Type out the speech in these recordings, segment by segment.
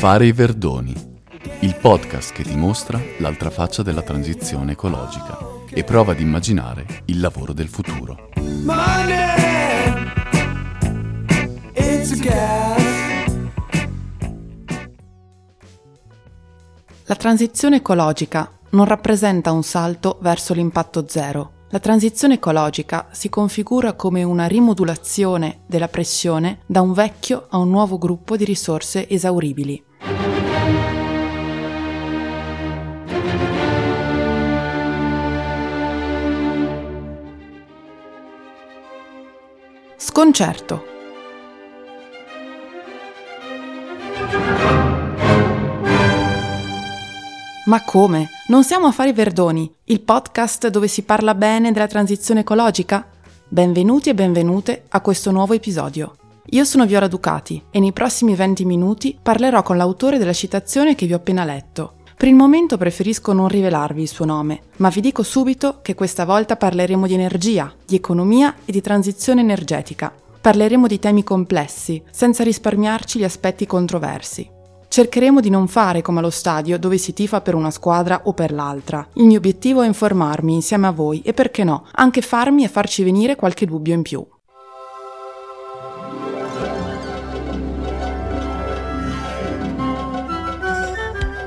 Fare i Verdoni, il podcast che ti mostra l'altra faccia della transizione ecologica e prova ad immaginare il lavoro del futuro. La transizione ecologica non rappresenta un salto verso l'impatto zero la transizione ecologica si configura come una rimodulazione della pressione da un vecchio a un nuovo gruppo di risorse esauribili. Sconcerto. Ma come? Non siamo a fare Verdoni, il podcast dove si parla bene della transizione ecologica? Benvenuti e benvenute a questo nuovo episodio. Io sono Viora Ducati e nei prossimi 20 minuti parlerò con l'autore della citazione che vi ho appena letto. Per il momento preferisco non rivelarvi il suo nome, ma vi dico subito che questa volta parleremo di energia, di economia e di transizione energetica. Parleremo di temi complessi, senza risparmiarci gli aspetti controversi. Cercheremo di non fare come allo stadio dove si tifa per una squadra o per l'altra. Il mio obiettivo è informarmi insieme a voi e perché no, anche farmi e farci venire qualche dubbio in più.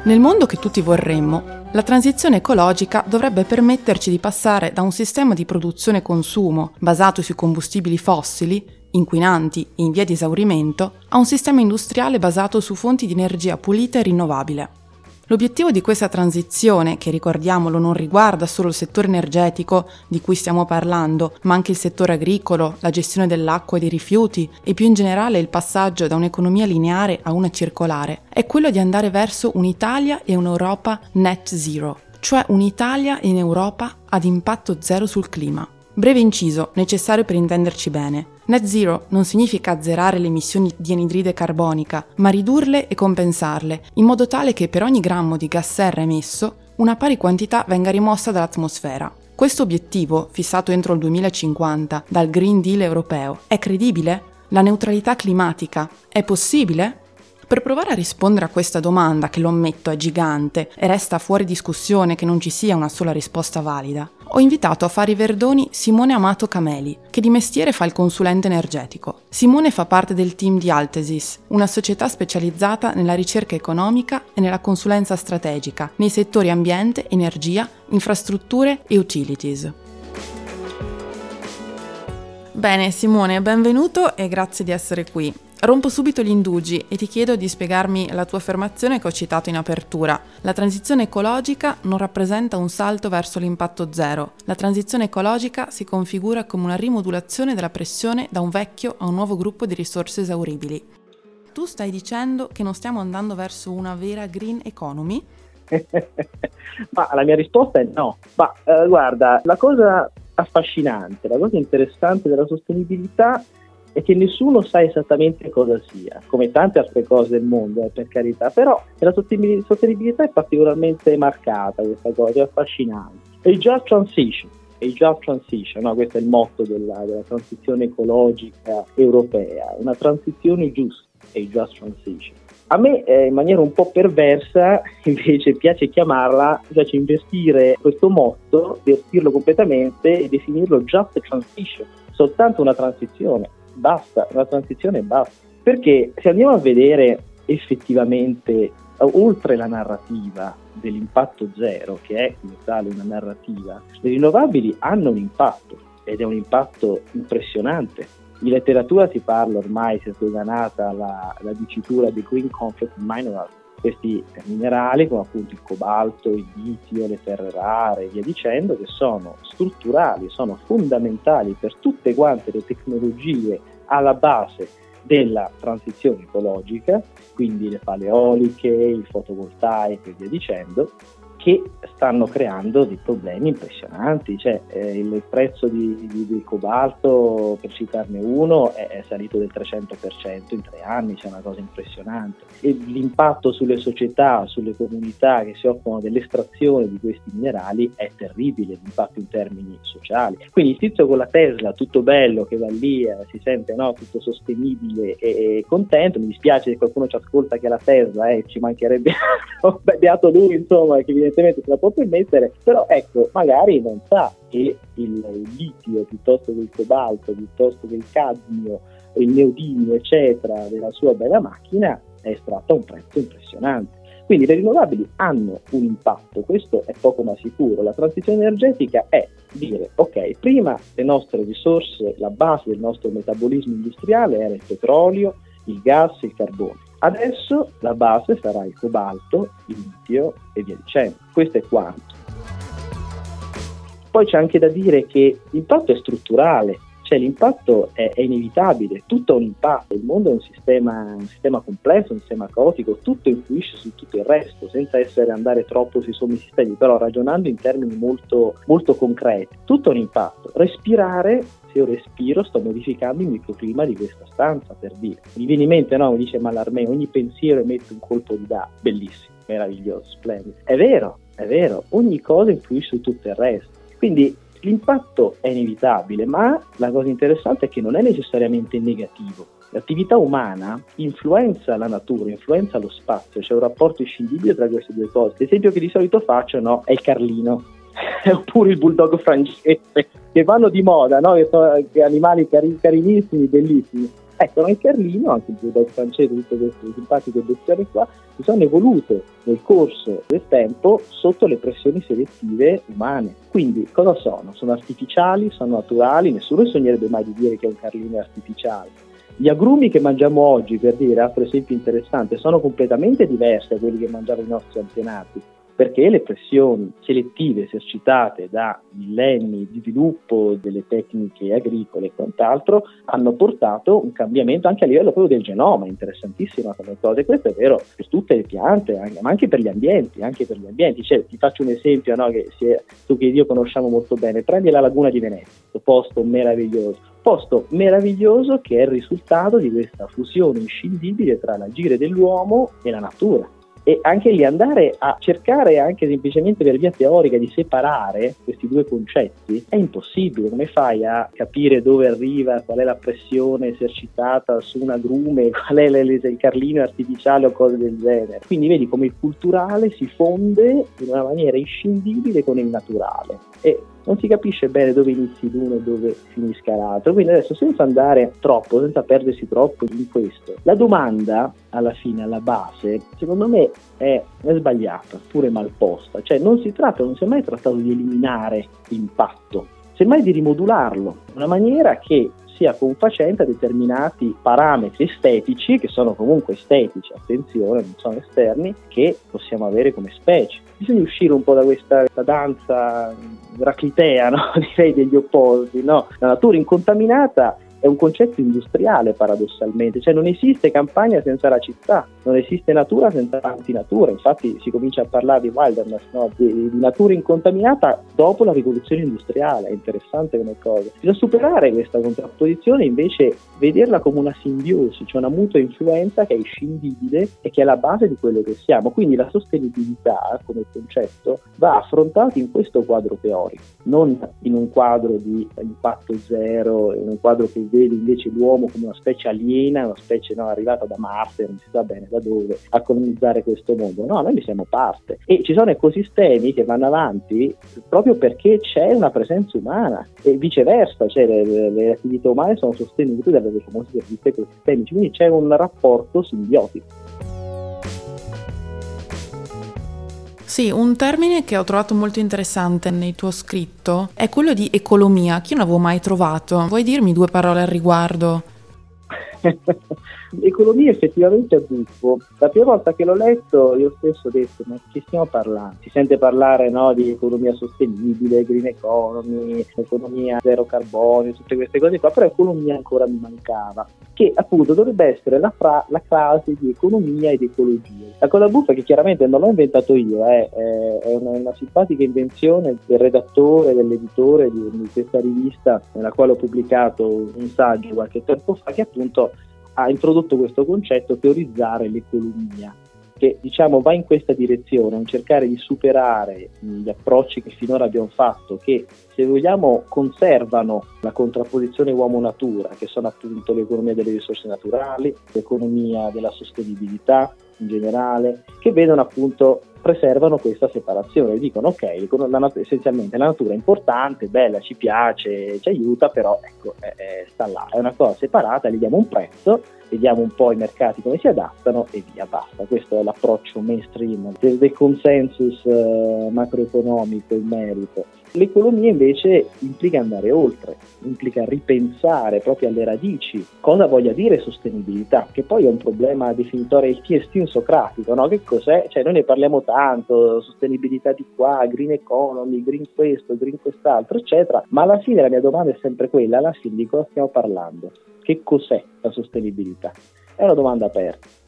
Nel mondo che tutti vorremmo, la transizione ecologica dovrebbe permetterci di passare da un sistema di produzione e consumo basato sui combustibili fossili inquinanti e in via di esaurimento, a un sistema industriale basato su fonti di energia pulita e rinnovabile. L'obiettivo di questa transizione, che ricordiamolo non riguarda solo il settore energetico di cui stiamo parlando, ma anche il settore agricolo, la gestione dell'acqua e dei rifiuti e più in generale il passaggio da un'economia lineare a una circolare, è quello di andare verso un'Italia e un'Europa net zero, cioè un'Italia in Europa ad impatto zero sul clima. Breve inciso, necessario per intenderci bene. Net zero non significa azzerare le emissioni di anidride carbonica, ma ridurle e compensarle, in modo tale che per ogni grammo di gas serra emesso, una pari quantità venga rimossa dall'atmosfera. Questo obiettivo, fissato entro il 2050 dal Green Deal europeo, è credibile? La neutralità climatica è possibile? Per provare a rispondere a questa domanda, che lo ammetto è gigante e resta fuori discussione che non ci sia una sola risposta valida, ho invitato a fare i verdoni Simone Amato Cameli, che di mestiere fa il consulente energetico. Simone fa parte del team di Altesis, una società specializzata nella ricerca economica e nella consulenza strategica nei settori ambiente, energia, infrastrutture e utilities. Bene Simone, benvenuto e grazie di essere qui. Rompo subito gli indugi e ti chiedo di spiegarmi la tua affermazione che ho citato in apertura. La transizione ecologica non rappresenta un salto verso l'impatto zero. La transizione ecologica si configura come una rimodulazione della pressione da un vecchio a un nuovo gruppo di risorse esauribili. Tu stai dicendo che non stiamo andando verso una vera green economy? Ma la mia risposta è no. Ma eh, guarda, la cosa affascinante, la cosa interessante della sostenibilità e che nessuno sa esattamente cosa sia, come tante altre cose del mondo, eh, per carità, però la sostenibilità è particolarmente marcata, questa cosa è affascinante. A just transition, just transition, no? questo è il motto della, della transizione ecologica europea, una transizione giusta, a just transition. A me eh, in maniera un po' perversa invece piace chiamarla, piace investire questo motto, vestirlo completamente e definirlo just transition, soltanto una transizione basta, la transizione basta. Perché se andiamo a vedere effettivamente oltre la narrativa dell'impatto zero, che è come tale una narrativa, le rinnovabili hanno un impatto ed è un impatto impressionante. In letteratura si parla ormai, si è sdoganata la, la dicitura di Green Conflict Mineral, questi minerali come appunto il cobalto, il litio, le terre rare e via dicendo, che sono strutturali, sono fondamentali per tutte quante le tecnologie alla base della transizione ecologica, quindi le pale eoliche, il fotovoltaico e via dicendo, che stanno creando dei problemi impressionanti, cioè eh, il prezzo di, di, del cobalto, per citarne uno, è, è, salito del 300% in tre anni, c'è una cosa impressionante. E l'impatto sulle società, sulle comunità che si occupano dell'estrazione di questi minerali è terribile, l'impatto in termini sociali. Quindi il tizio con la Tesla, tutto bello, che va lì, eh, si sente no, tutto sostenibile e, e, contento, mi dispiace se qualcuno ci ascolta che la Tesla, eh, ci mancherebbe, beato lui insomma, che evidentemente se la può permettere, però ecco, magari non sa che il litio piuttosto che il cobalto, piuttosto che il cadmio, il neodimio, eccetera, della sua bella macchina è estratto a un prezzo impressionante. Quindi le rinnovabili hanno un impatto, questo è poco ma sicuro. La transizione energetica è dire, ok, prima le nostre risorse, la base del nostro metabolismo industriale era il petrolio, il gas, il carbone. Adesso la base sarà il cobalto, il litio e via dicendo. Questo è quanto. Poi c'è anche da dire che l'impatto è strutturale, cioè l'impatto è, è, inevitabile, tutto ha un impatto, il mondo è un sistema, un sistema, complesso, un sistema caotico, tutto influisce su tutto il resto, senza essere andare troppo sui sommi sistemi, però ragionando in termini molto, molto concreti, tutto ha un impatto. Respirare se io respiro sto modificando il microclima di questa stanza per dire. Mi viene in mente, no, mi dice Mallarmé, ogni pensiero emette un colpo di da, bellissimo, meraviglioso, splendido. È vero, è vero, ogni cosa influisce su tutto il resto. Quindi l'impatto è inevitabile, ma la cosa interessante è che non è necessariamente negativo. L'attività umana influenza la natura, influenza lo spazio, c'è un rapporto inscindibile tra queste due cose. L'esempio che di solito faccio no, è il Carlino, oppure il bulldog francese, che vanno di moda, no? che sono animali cari- carinissimi, bellissimi. Ecco, nel Carlino, anche il bulldog francese, tutte queste simpatiche bestiole qua, si sono evolute nel corso del tempo sotto le pressioni selettive umane. Quindi cosa sono? Sono artificiali, sono naturali, nessuno sognerebbe mai di dire che un Carlino è artificiale. Gli agrumi che mangiamo oggi, per dire altro esempio interessante, sono completamente diversi da quelli che mangiavano i nostri antenati perché le pressioni selettive esercitate da millenni di sviluppo delle tecniche agricole e quant'altro hanno portato un cambiamento anche a livello proprio del genoma, interessantissima come cosa, e questo è vero per tutte le piante, ma anche per gli ambienti, anche per gli ambienti. Cioè, ti faccio un esempio no, che è, tu che io conosciamo molto bene, prendi la laguna di Venezia, questo posto meraviglioso, posto meraviglioso che è il risultato di questa fusione inscindibile tra l'agire dell'uomo e la natura e anche lì andare a cercare anche semplicemente per via teorica di separare questi due concetti è impossibile. Come fai a capire dove arriva, qual è la pressione esercitata su un agrume, qual è il carlino artificiale o cose del genere? Quindi vedi come il culturale si fonde in una maniera inscindibile con il naturale. E non si capisce bene dove inizi l'uno e dove finisca l'altro. Quindi adesso senza andare troppo, senza perdersi troppo in questo, la domanda alla fine, alla base, secondo me è, è sbagliata, pure mal posta. Cioè non si tratta, non si è mai trattato di eliminare l'impatto, semmai di rimodularlo in una maniera che sia confacente a determinati parametri estetici, che sono comunque estetici, attenzione, non sono esterni, che possiamo avere come specie. Bisogna uscire un po' da questa, danza raclitea, no? direi degli opposti. No? La natura incontaminata è un concetto industriale paradossalmente, cioè non esiste campagna senza la città, non esiste natura senza antinatura, infatti si comincia a parlare di wilderness, no? di, di, natura incontaminata dopo la rivoluzione industriale, è interessante come cosa. Bisogna superare questa contrapposizione e invece vederla come una simbiosi, cioè una mutua influenza che è inscindibile e che è la base di quello che siamo, quindi la sostenibilità come concetto va affrontato in questo quadro teorico, non in un quadro di impatto zero, in un quadro che vede invece l'uomo come una specie aliena, una specie no, arrivata da Marte, non si sa bene da dove, a colonizzare questo mondo. No, noi ne siamo parte. E ci sono ecosistemi che vanno avanti proprio perché c'è una presenza umana e viceversa, cioè le, le attività umane sono sostenute dalle famose servizi ecosistemici, quindi c'è un rapporto simbiotico. Sì, un termine che ho trovato molto interessante nel tuo scritto è quello di ecolomia, che io non avevo mai trovato. Vuoi dirmi due parole al riguardo? Economia effettivamente è buffo. La prima volta che l'ho letto io stesso ho detto ma che stiamo parlando? Si sente parlare no, di economia sostenibile, green economy, economia zero carbonio, tutte queste cose qua, però economia ancora mi mancava, che appunto dovrebbe essere la, fra- la frase di economia ed ecologia. La cosa buffa che chiaramente non l'ho inventato io, eh, è una, una simpatica invenzione del redattore, dell'editore di, di questa rivista nella quale ho pubblicato un saggio qualche tempo fa che appunto ha introdotto questo concetto teorizzare l'economia che diciamo va in questa direzione, in cercare di superare gli approcci che finora abbiamo fatto, che se vogliamo conservano la contrapposizione uomo-natura, che sono appunto l'economia delle risorse naturali, l'economia della sostenibilità in generale, che vedono appunto preservano questa separazione, dicono ok, la, essenzialmente la natura è importante, bella, ci piace, ci aiuta, però ecco, è, è, sta là, è una cosa separata, gli diamo un prezzo, vediamo un po' i mercati come si adattano e via, basta. Questo è l'approccio mainstream del, del consensus eh, macroeconomico in merito. L'economia invece implica andare oltre, implica ripensare proprio alle radici cosa voglia dire sostenibilità, che poi è un problema definitorio estinto socratico, no? Che cos'è? Cioè noi ne parliamo tanto, sostenibilità di qua, green economy, green questo, green quest'altro, eccetera, ma alla fine la mia domanda è sempre quella, alla fine di cosa stiamo parlando? Che cos'è la sostenibilità? È una domanda aperta.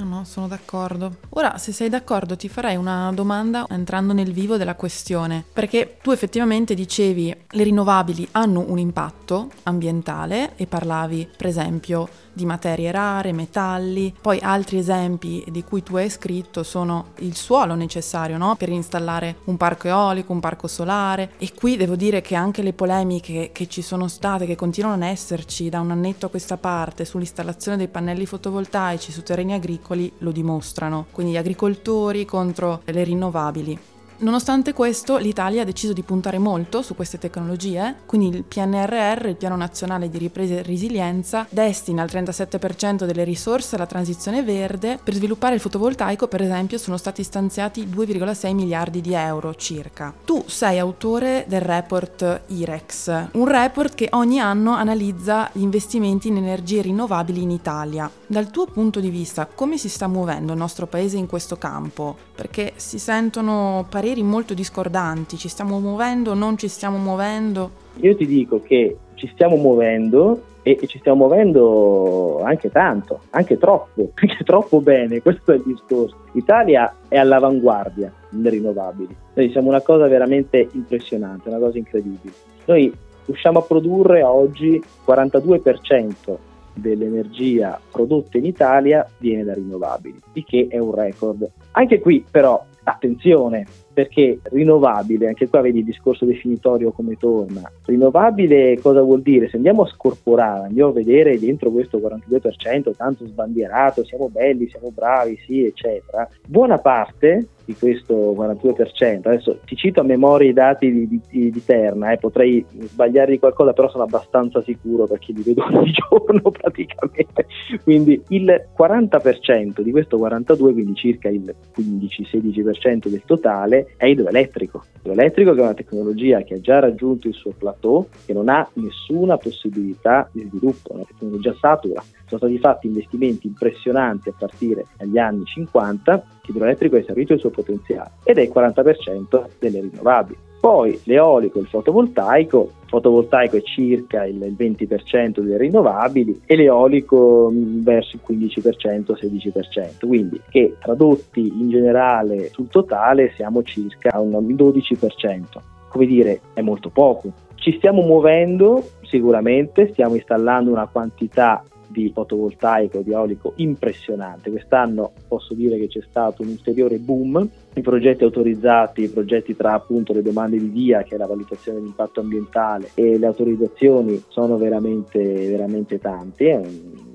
No, no, sono d'accordo. Ora, se sei d'accordo, ti farei una domanda entrando nel vivo della questione, perché tu effettivamente dicevi le rinnovabili hanno un impatto ambientale e parlavi, per esempio, di materie rare, metalli. Poi altri esempi di cui tu hai scritto sono il suolo necessario no? per installare un parco eolico, un parco solare. E qui devo dire che anche le polemiche che ci sono state, che continuano ad esserci da un annetto a questa parte sull'installazione dei pannelli fotovoltaici su terreni agricoli lo dimostrano. Quindi gli agricoltori contro le rinnovabili. Nonostante questo, l'Italia ha deciso di puntare molto su queste tecnologie, quindi il PNRR, il Piano Nazionale di Ripresa e Resilienza, destina il 37% delle risorse alla transizione verde. Per sviluppare il fotovoltaico, per esempio, sono stati stanziati 2,6 miliardi di euro circa. Tu sei autore del report IREX, un report che ogni anno analizza gli investimenti in energie rinnovabili in Italia. Dal tuo punto di vista, come si sta muovendo il nostro paese in questo campo? Perché si sentono pareri pareri molto discordanti, ci stiamo muovendo, non ci stiamo muovendo? Io ti dico che ci stiamo muovendo e, ci stiamo muovendo anche tanto, anche troppo, anche troppo bene, questo è il discorso. L'Italia è all'avanguardia nelle rinnovabili, noi siamo una cosa veramente impressionante, una cosa incredibile. Noi riusciamo a produrre oggi il 42% dell'energia prodotta in Italia viene da rinnovabili, il che è un record. Anche qui però attenzione, perché rinnovabile, anche qua vedi il discorso definitorio come torna, rinnovabile cosa vuol dire? Se andiamo a scorporare, andiamo a vedere dentro questo 42%, tanto sbandierato, siamo belli, siamo bravi, sì, eccetera, buona parte di questo 42%, adesso ti cito a memoria i dati di, di, di Terna, eh, potrei sbagliare di qualcosa, però sono abbastanza sicuro perché li vedo ogni giorno praticamente, quindi il 40% di questo 42%, quindi circa il 15-16% del totale, è idroelettrico. L'idroelettrico è una tecnologia che ha già raggiunto il suo plateau, che non ha nessuna possibilità di sviluppo, è una tecnologia satura. Sono stati fatti investimenti impressionanti a partire dagli anni 50, l'idroelettrico ha esaurito il suo potenziale ed è il 40% delle rinnovabili. Poi l'eolico e il fotovoltaico, il fotovoltaico è circa il 20% delle rinnovabili e l'eolico mm, verso il 15%, 16%, quindi che tradotti in generale sul totale siamo circa un 12%. Come dire, è molto poco. Ci stiamo muovendo sicuramente, stiamo installando una quantità di fotovoltaico, di eolico impressionante. Quest'anno posso dire che c'è stato un ulteriore boom. I progetti autorizzati, i progetti tra appunto le domande di via, che è la valutazione dell'impatto ambientale, e le autorizzazioni sono veramente, veramente tanti. È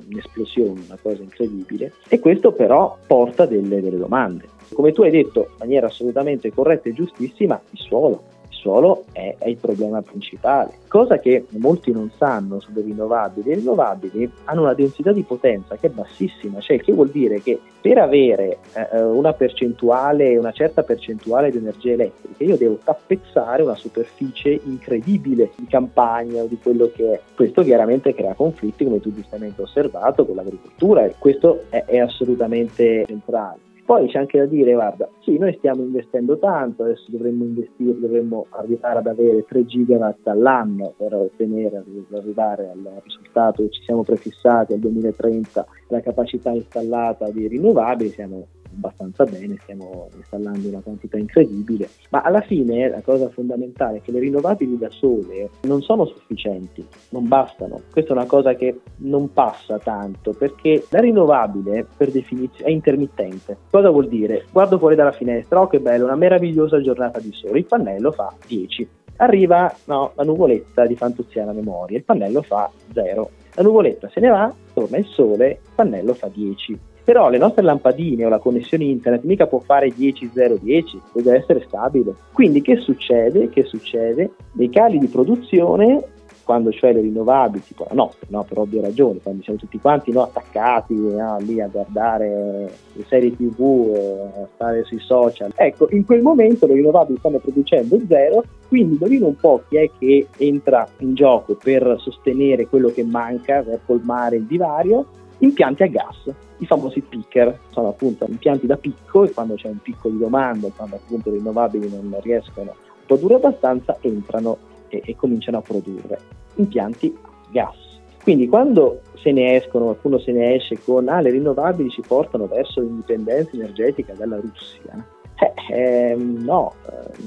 un'esplosione, una cosa incredibile. E questo però porta delle, delle domande. Come tu hai detto in maniera assolutamente corretta e giustissima, il suolo suolo è, è, il problema principale. Cosa che molti non sanno sulle rinnovabili, le rinnovabili hanno una densità di potenza che è bassissima, cioè che vuol dire che per avere eh, una percentuale, una certa percentuale di energia elettrica, io devo tappezzare una superficie incredibile di campagna o di quello che è. Questo chiaramente crea conflitti, come tu giustamente hai osservato, con l'agricoltura e questo è, è assolutamente centrale. Poi c'è anche da dire, guarda, sì, noi stiamo investendo tanto, adesso dovremmo investire, dovremmo arrivare ad avere 3 gigawatt all'anno per ottenere, per arrivare al risultato che ci siamo prefissati al 2030, la capacità installata di rinnovabili, siamo abbastanza bene, stiamo installando una quantità incredibile, ma alla fine la cosa fondamentale è che le rinnovabili da sole non sono sufficienti, non bastano. Questa è una cosa che non passa tanto perché la rinnovabile per definizione è intermittente. Cosa vuol dire? Guardo fuori dalla finestra, oh che bello, una meravigliosa giornata di sole, il pannello fa 10. Arriva no, la nuvoletta di Fantuziana Memoria, il pannello fa 0. La nuvoletta se ne va, torna il sole, il pannello fa 10 però le nostre lampadine o la connessione internet mica può fare 10-0-10, deve essere stabile. Quindi che succede? Che succede? Dei cali di produzione quando cioè le rinnovabili, tipo la notte, no? per ovvie ragioni, quando siamo tutti quanti no? attaccati no? lì a guardare le serie tv, a stare sui social, ecco, in quel momento le rinnovabili stanno producendo zero, quindi indovino un po' chi è che entra in gioco per sostenere quello che manca, per colmare il divario, impianti a gas, i famosi picker, sono appunto impianti da picco e quando c'è un picco di domanda, quando appunto le rinnovabili non riescono a produrre abbastanza, entrano e, e cominciano a produrre impianti a gas. Quindi quando se ne escono, qualcuno se ne esce con ah, le rinnovabili ci portano verso l'indipendenza energetica dalla Russia, eh, eh, no,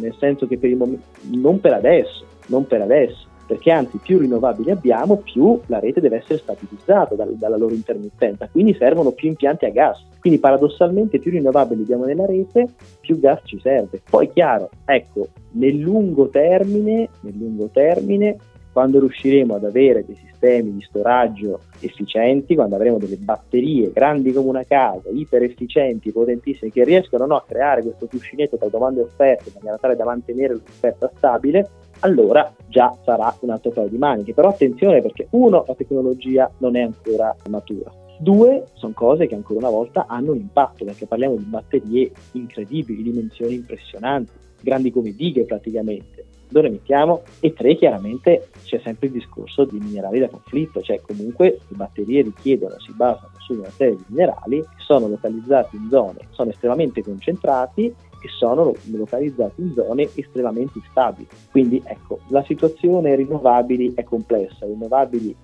nel senso che per il momento, non per adesso, non per adesso perché anzi più rinnovabili abbiamo, più la rete deve essere stabilizzata dal, dalla loro intermittenza, quindi servono più impianti a gas. Quindi paradossalmente più rinnovabili abbiamo nella rete, più gas ci serve. Poi chiaro, ecco, nel lungo termine, nel lungo termine quando riusciremo ad avere dei sistemi di storaggio efficienti, quando avremo delle batterie grandi come una casa, iper efficienti, potentissime, che riescono no, a creare questo cuscinetto tra domande e offerte in maniera tale da mantenere l'offerta stabile, allora già sarà un altro paio di maniche. Però attenzione perché uno, la tecnologia non è ancora matura. Due, sono cose che ancora una volta hanno un impatto, perché parliamo di batterie incredibili, dimensioni impressionanti, grandi come dighe praticamente dove mettiamo e tre chiaramente c'è sempre il discorso di minerali da conflitto, cioè comunque le batterie richiedono, si basano su una serie di minerali che sono localizzati in zone, sono estremamente concentrati e sono localizzati in zone estremamente instabili. Quindi ecco, la situazione rinnovabili è complessa, rinnovabili,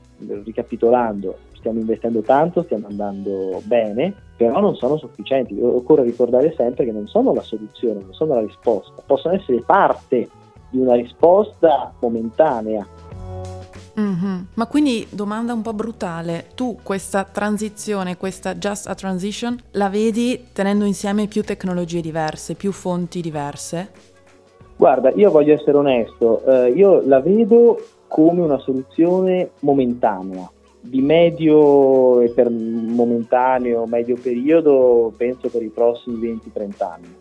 ricapitolando, stiamo investendo tanto, stiamo andando bene, però non sono sufficienti. Occorre ricordare sempre che non sono la soluzione, non sono la risposta, possono essere parte di una risposta momentanea. Ma quindi domanda un po' brutale, tu questa transizione, questa just a transition, la vedi tenendo insieme più tecnologie diverse, più fonti diverse? Guarda, io voglio essere onesto, eh, io la vedo come una soluzione momentanea, di medio e per momentaneo, medio periodo, penso per i prossimi 20-30 anni.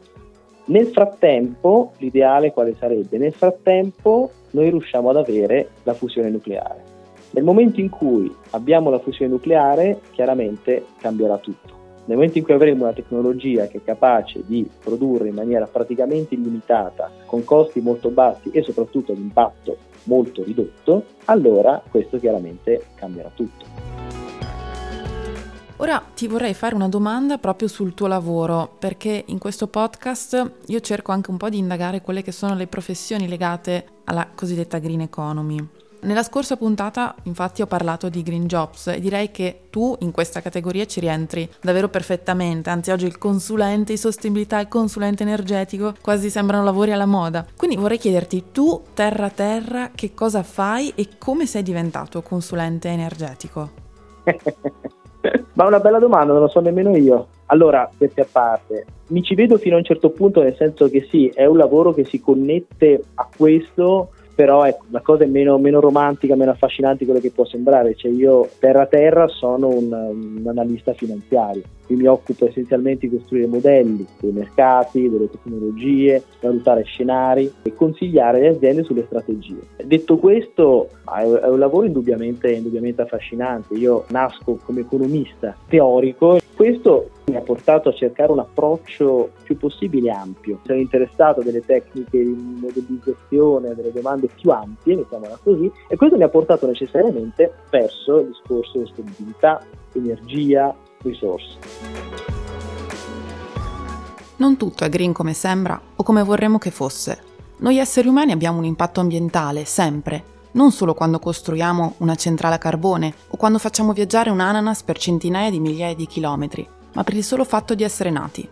Nel frattempo, l'ideale quale sarebbe? Nel frattempo noi riusciamo ad avere la fusione nucleare. Nel momento in cui abbiamo la fusione nucleare, chiaramente cambierà tutto. Nel momento in cui avremo una tecnologia che è capace di produrre in maniera praticamente illimitata, con costi molto bassi e soprattutto ad impatto molto ridotto, allora questo chiaramente cambierà tutto. Ora ti vorrei fare una domanda proprio sul tuo lavoro, perché in questo podcast io cerco anche un po' di indagare quelle che sono le professioni legate alla cosiddetta green economy. Nella scorsa puntata infatti ho parlato di green jobs e direi che tu in questa categoria ci rientri davvero perfettamente, anzi oggi il consulente di sostenibilità, il consulente energetico quasi sembrano lavori alla moda. Quindi vorrei chiederti tu terra terra che cosa fai e come sei diventato consulente energetico? Ma una bella domanda, non lo so nemmeno io. Allora, queste a parte, mi ci vedo fino a un certo punto, nel senso che sì, è un lavoro che si connette a questo però ecco, la cosa è meno, meno, romantica, meno affascinante di quello che può sembrare, cioè io terra terra sono un, un analista finanziario, qui mi occupo essenzialmente di costruire modelli dei mercati, delle tecnologie, valutare scenari e consigliare le aziende sulle strategie. Detto questo, è un lavoro indubbiamente, indubbiamente affascinante, io nasco come economista teorico, questo mi ha portato a cercare un approccio più possibile ampio. Sono interessato a delle tecniche di modellizzazione, a delle domande più ampie, mettiamola così, e questo mi ha portato necessariamente verso il discorso di sostenibilità, energia, risorse. Non tutto è green come sembra o come vorremmo che fosse. Noi esseri umani abbiamo un impatto ambientale, sempre, non solo quando costruiamo una centrale a carbone o quando facciamo viaggiare un ananas per centinaia di migliaia di chilometri, ma per il solo fatto di essere nati.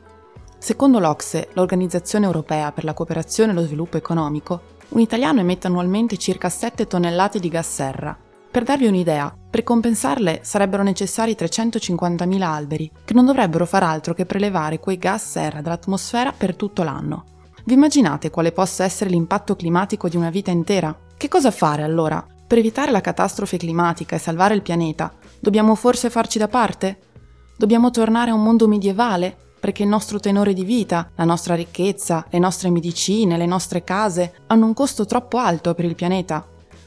Secondo l'Ocse, l'Organizzazione Europea per la Cooperazione e lo Sviluppo Economico, un italiano emette annualmente circa 7 tonnellate di gas serra. Per darvi un'idea, per compensarle sarebbero necessari 350.000 alberi, che non dovrebbero far altro che prelevare quei gas serra dall'atmosfera per tutto l'anno. Vi immaginate quale possa essere l'impatto climatico di una vita intera? Che cosa fare allora? Per evitare la catastrofe climatica e salvare il pianeta, dobbiamo forse farci da parte? Dobbiamo tornare a un mondo medievale? Perché il nostro tenore di vita, la nostra ricchezza, le nostre medicine, le nostre case hanno un costo troppo alto per il pianeta?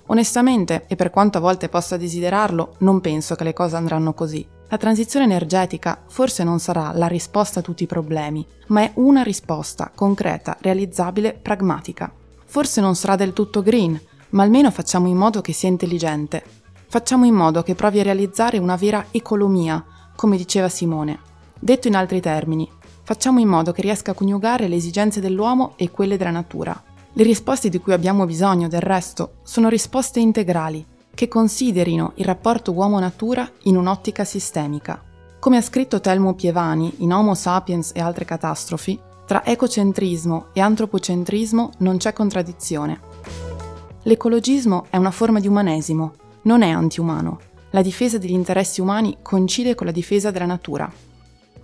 Onestamente, e per quanto a volte possa desiderarlo, non penso che le cose andranno così. La transizione energetica forse non sarà la risposta a tutti i problemi, ma è una risposta concreta, realizzabile, pragmatica. Forse non sarà del tutto green, ma almeno facciamo in modo che sia intelligente. Facciamo in modo che provi a realizzare una vera economia, come diceva Simone. Detto in altri termini, facciamo in modo che riesca a coniugare le esigenze dell'uomo e quelle della natura. Le risposte di cui abbiamo bisogno, del resto, sono risposte integrali, che considerino il rapporto uomo-natura in un'ottica sistemica. Come ha scritto Telmo Pievani in Homo sapiens e altre catastrofi, tra ecocentrismo e antropocentrismo non c'è contraddizione. L'ecologismo è una forma di umanesimo, non è antiumano, la difesa degli interessi umani coincide con la difesa della natura.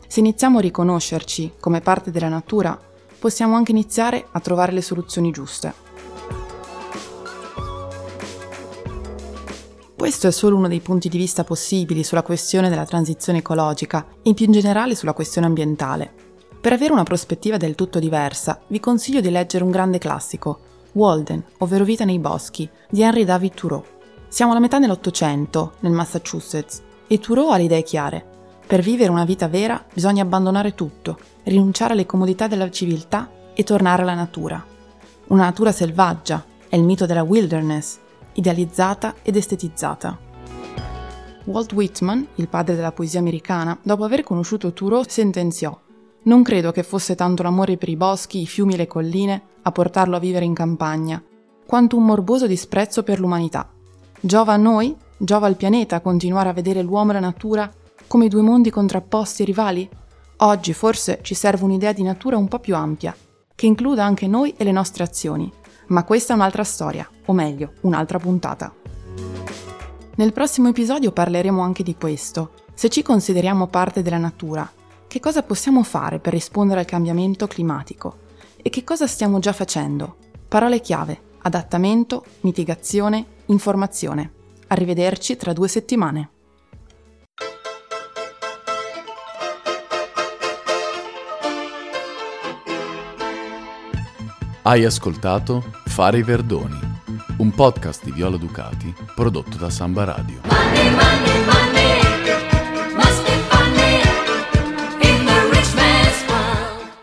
Se iniziamo a riconoscerci come parte della natura, possiamo anche iniziare a trovare le soluzioni giuste. Questo è solo uno dei punti di vista possibili sulla questione della transizione ecologica e più in generale sulla questione ambientale. Per avere una prospettiva del tutto diversa, vi consiglio di leggere un grande classico, Walden, ovvero Vita nei boschi, di Henry David Thoreau. Siamo alla metà dell'Ottocento, nel Massachusetts, e Thoreau ha le idee chiare. Per vivere una vita vera bisogna abbandonare tutto, rinunciare alle comodità della civiltà e tornare alla natura. Una natura selvaggia, è il mito della wilderness, idealizzata ed estetizzata. Walt Whitman, il padre della poesia americana, dopo aver conosciuto Thoreau, sentenziò Non credo che fosse tanto l'amore per i boschi, i fiumi e le colline a portarlo a vivere in campagna, quanto un morboso disprezzo per l'umanità. Giova a noi, giova al pianeta continuare a vedere l'uomo e la natura come due mondi contrapposti e rivali? Oggi forse ci serve un'idea di natura un po' più ampia, che includa anche noi e le nostre azioni. Ma questa è un'altra storia, o meglio, un'altra puntata. Nel prossimo episodio parleremo anche di questo. Se ci consideriamo parte della natura, che cosa possiamo fare per rispondere al cambiamento climatico? E che cosa stiamo già facendo? Parole chiave, adattamento, mitigazione, informazione. Arrivederci tra due settimane. Hai ascoltato Fare i Verdoni, un podcast di Viola Ducati prodotto da Samba Radio. Money, money, money.